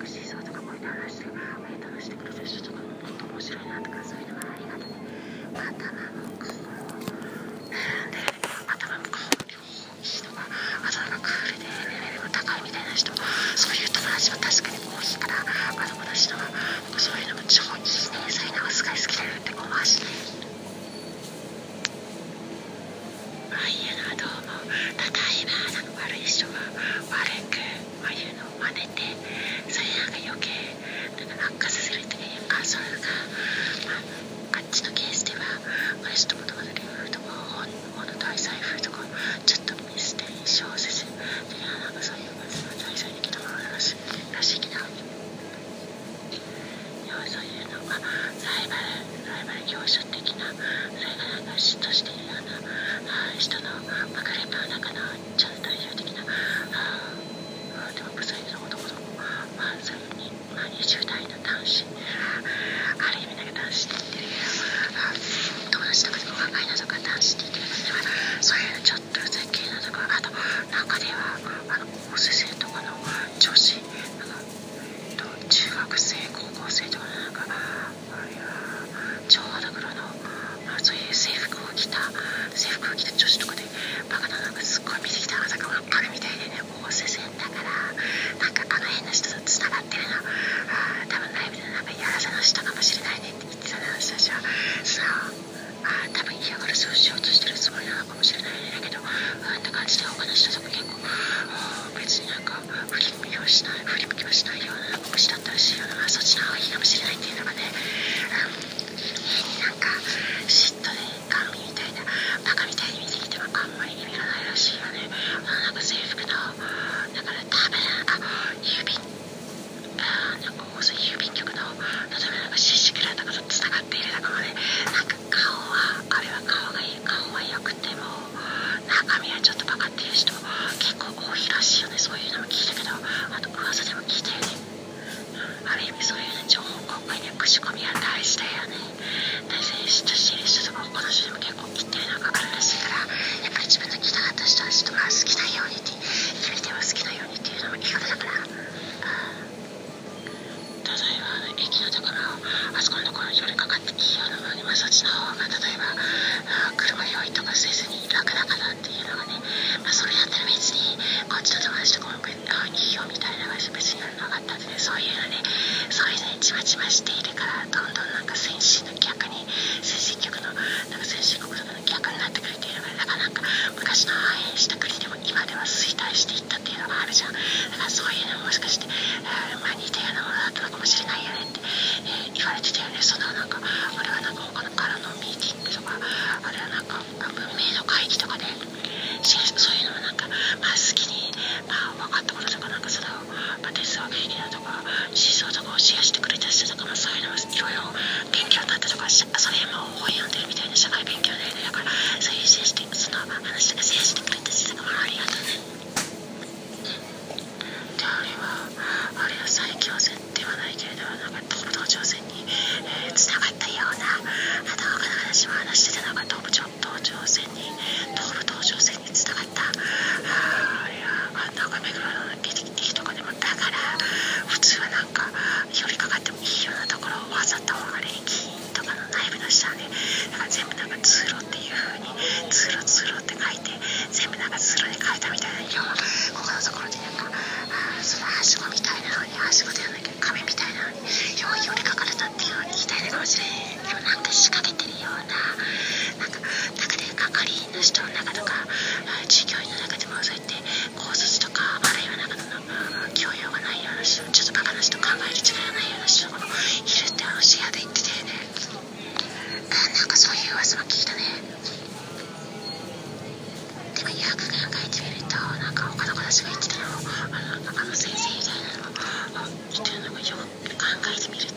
クシーさとかこういうの話して、えー、楽してくれる人とかもっと面白いなとかそういうのがありがたい。またまもくかもしれないっていうのが。Kazimierz.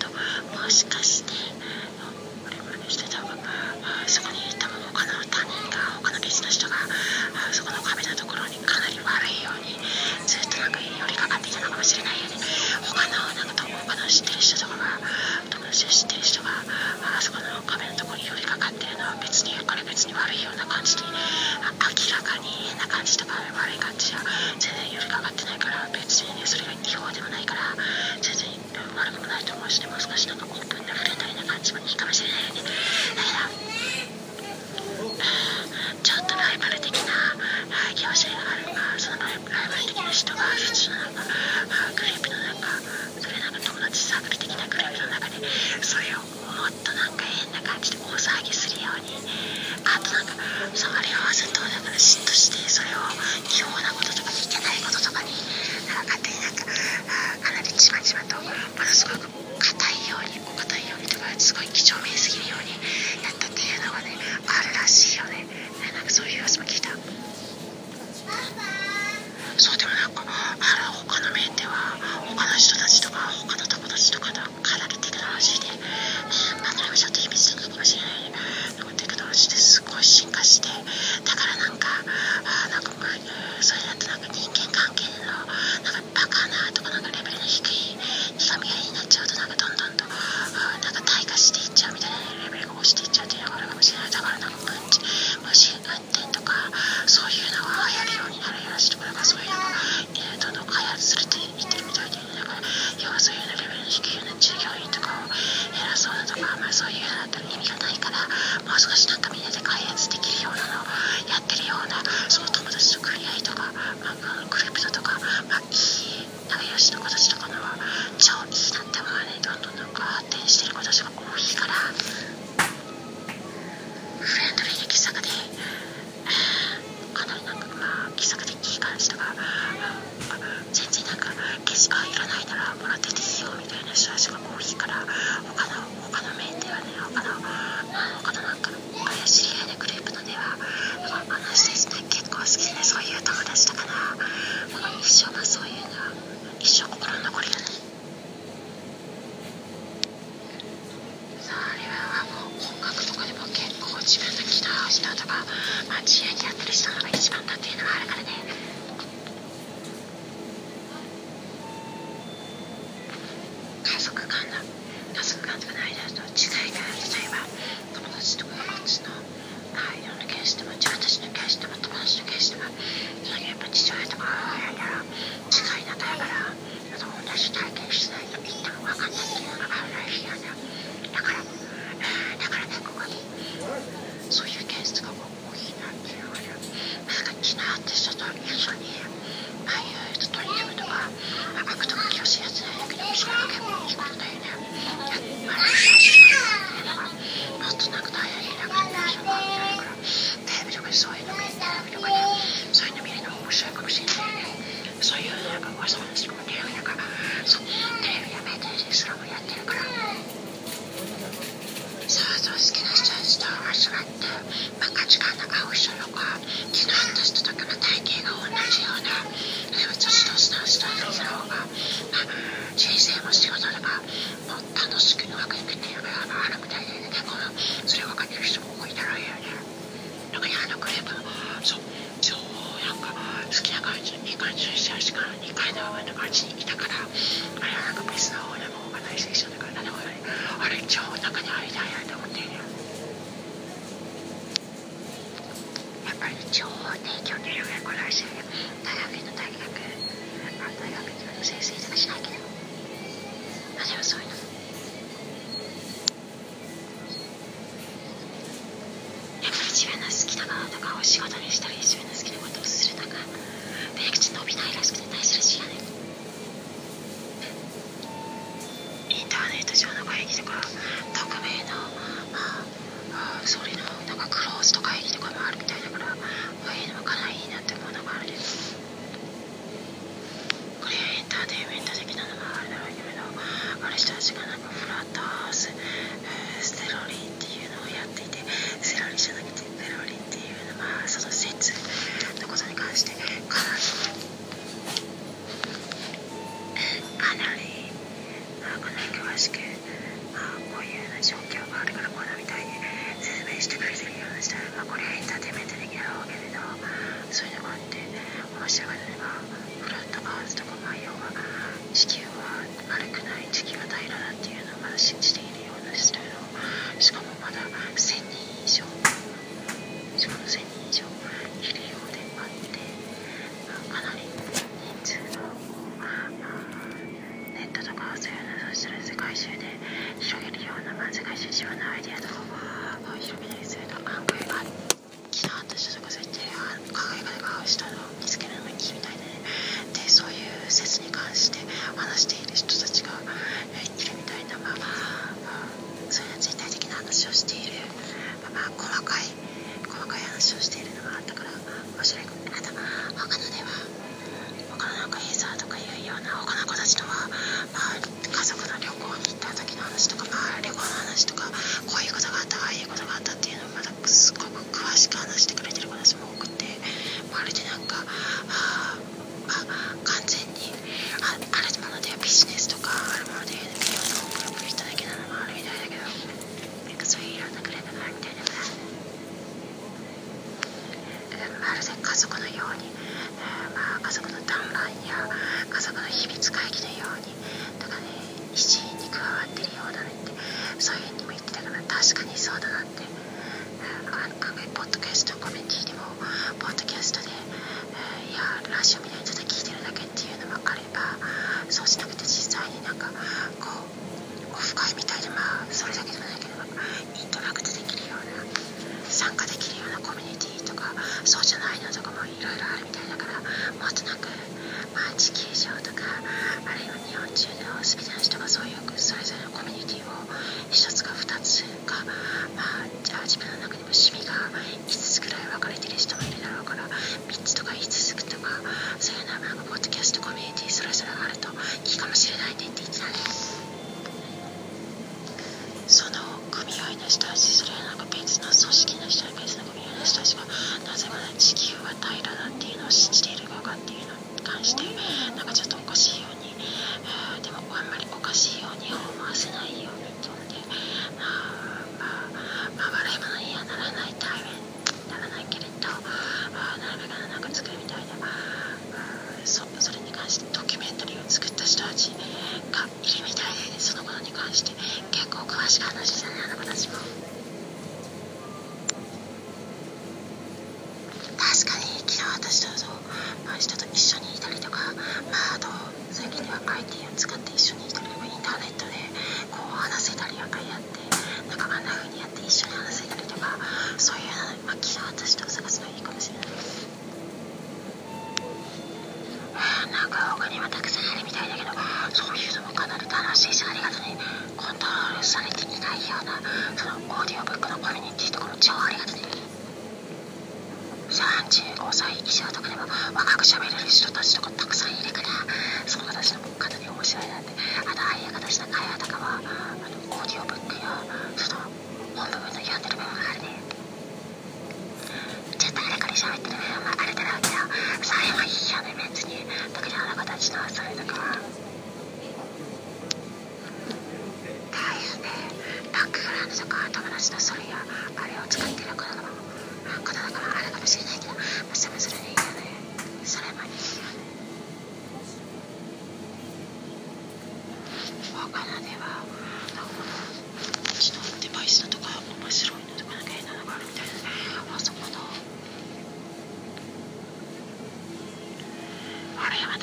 っ意味がないからもう少しるような、まあ、世界中まるで家族のように、えー、まあ、家族の団らんや家族の秘密会議のようにとかね一員に加わってるようだねってそういうふうにも言ってたから確かにそうだなって、えー、考えポッドキャストコメュィなんは他にもたくさんあるみたいだけどそういうのもかなり楽しいしありがとねコントロールされてい。ないようなそのオーディオブックのコミュニティとこも超ありがとね35歳以上とかでも若く喋れる人たちとかたく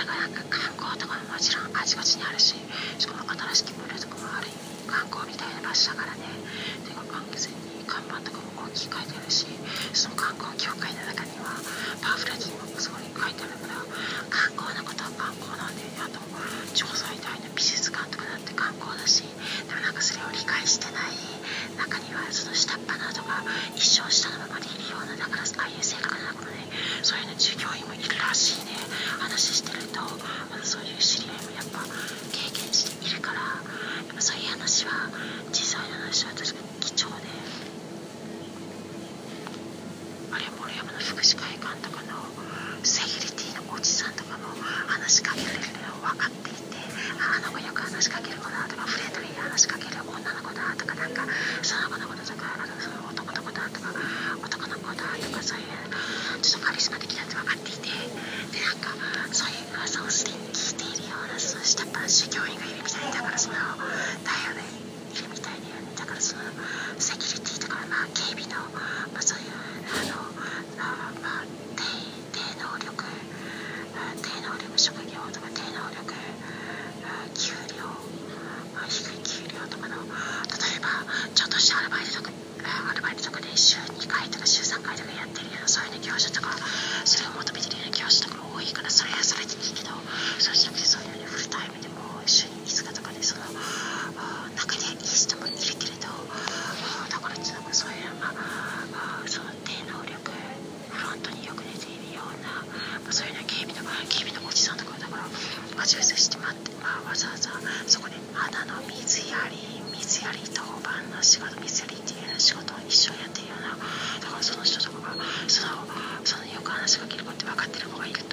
だから観光とかももちろんあちこちにあるししかも新しきものとかもある観光みたいな場所だからね。てか完全に看板とかも大きく書いてあるしその観光協会の中にはしかける子だとかフレンドリーに話しかける女の子だとかなんかその子のこととかその男の子だとか男の子だとかそういうちょっとカリスマ的だって分かっていてでなんかそういう噂をして聞いているようなそうした修行員がいるみたいだからそのだよにいるみたいにだからそのセキュリティとかまあ警備の。が充実して待って、まあ、わざわざそこで花の水やり水やり当番の仕事水やりっていうような仕事を一生やってるような。だからその人とかがそのそのよく話がけるこって分かってる子がいる。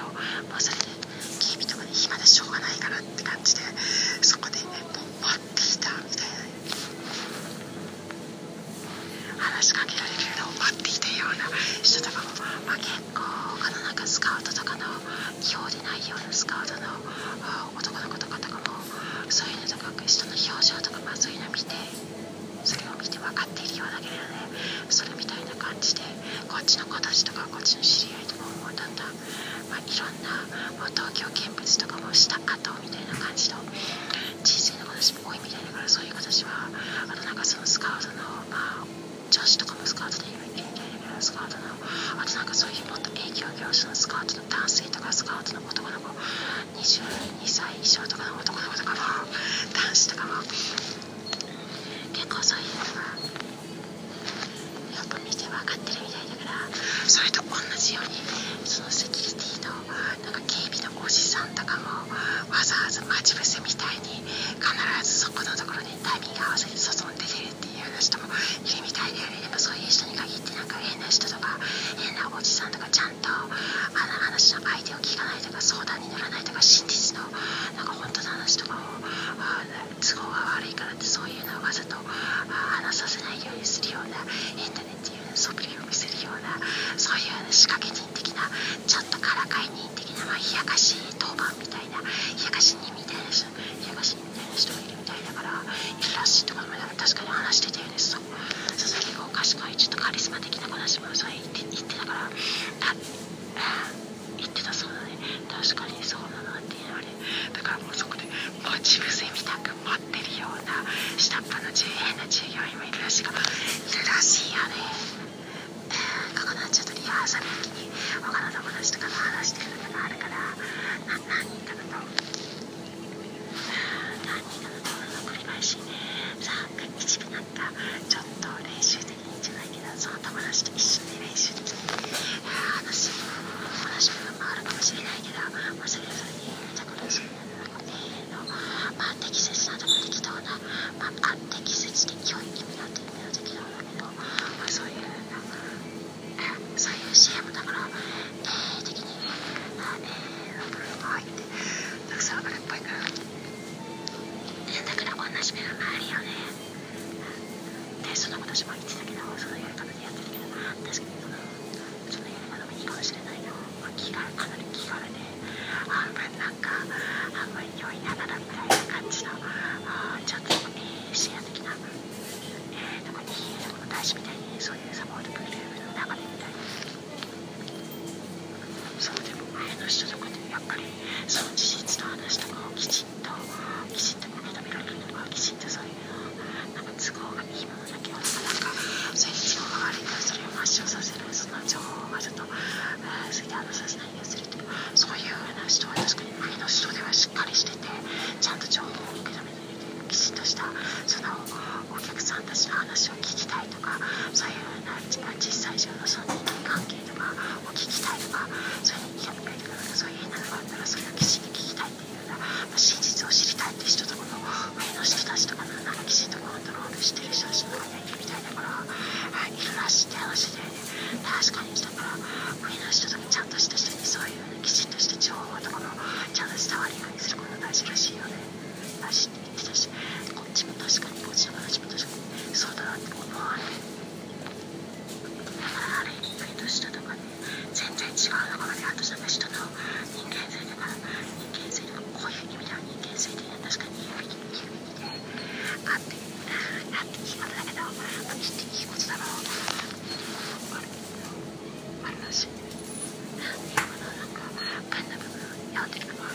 この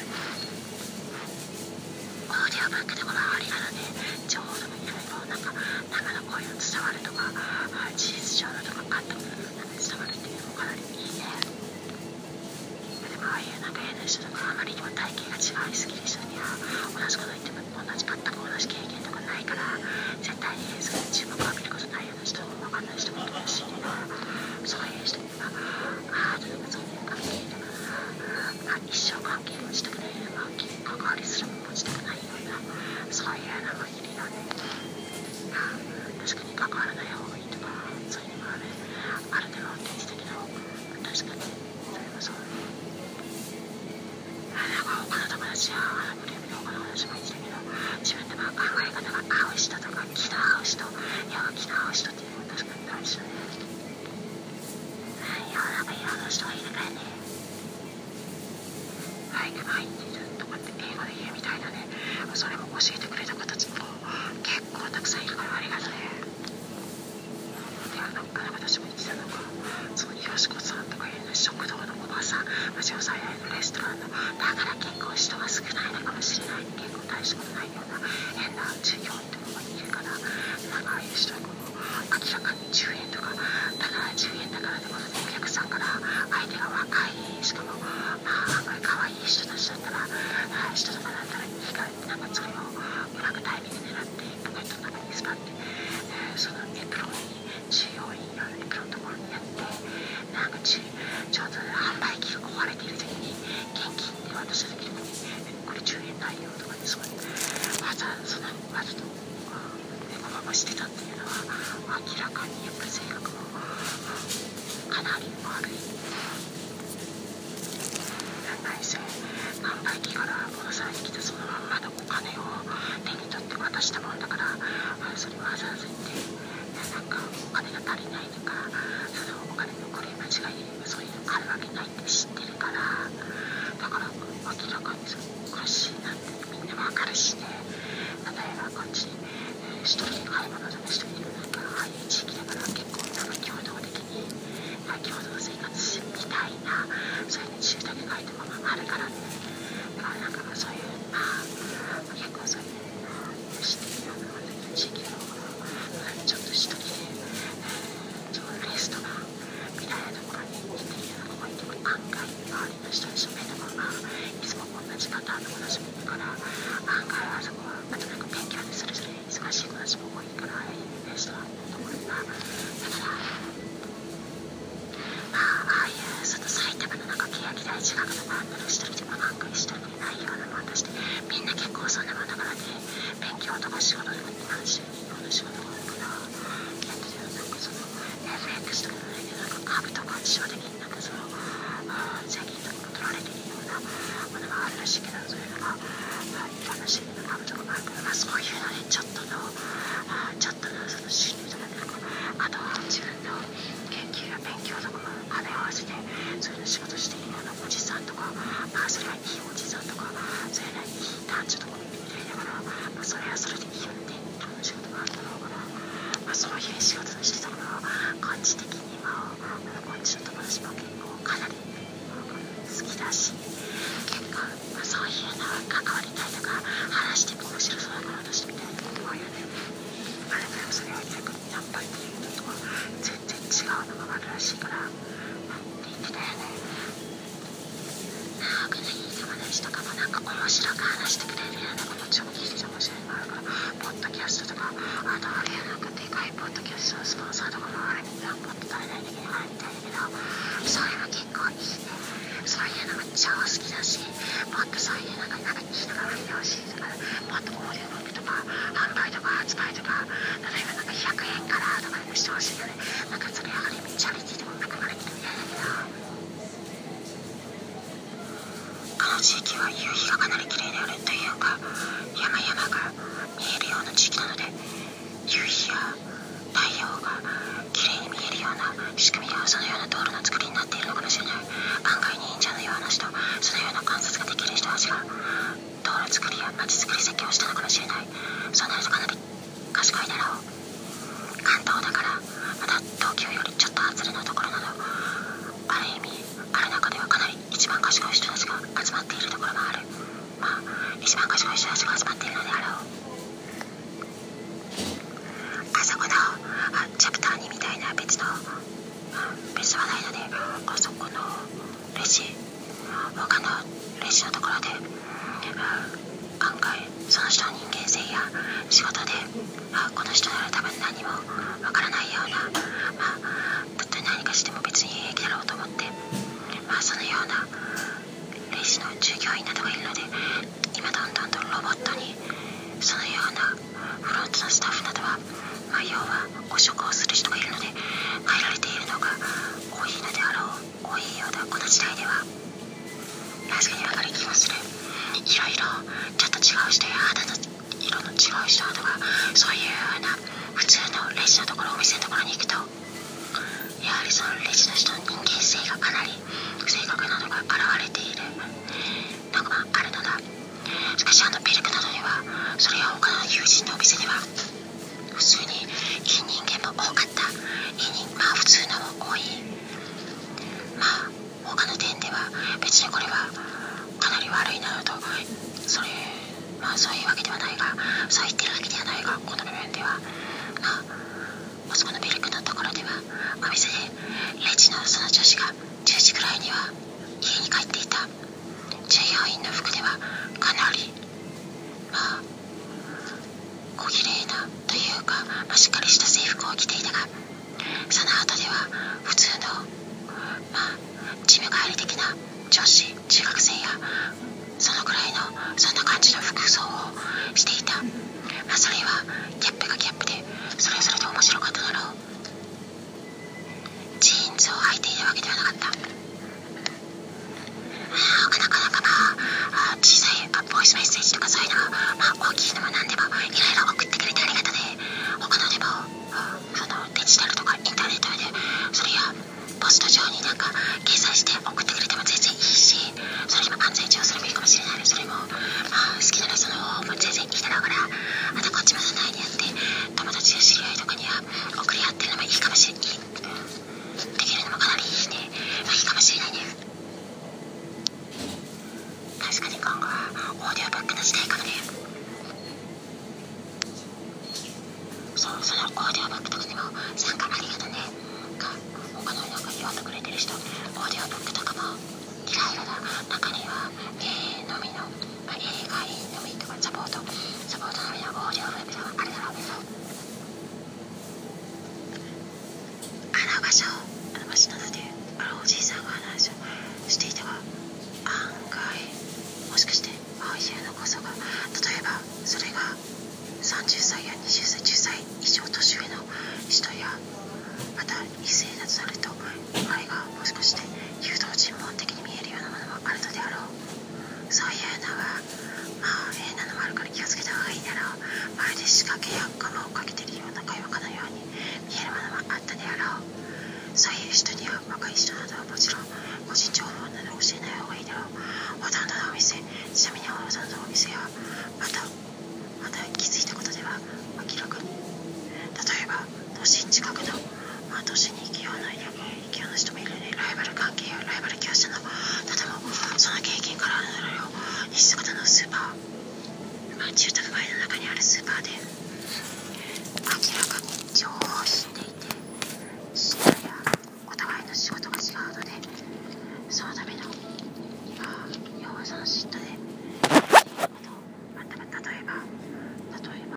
バックでこのりからねちょうどみんななんか中の声が伝わるとか事実上のとかカットが伝わるっていうのもかなりいいねでもああいうなんか変な人とかあまりにも体型が違いすぎる人には同じこと言っても同じ全く同じ経験とかないから絶対にそれ注目はないな毎日。not having water Manuel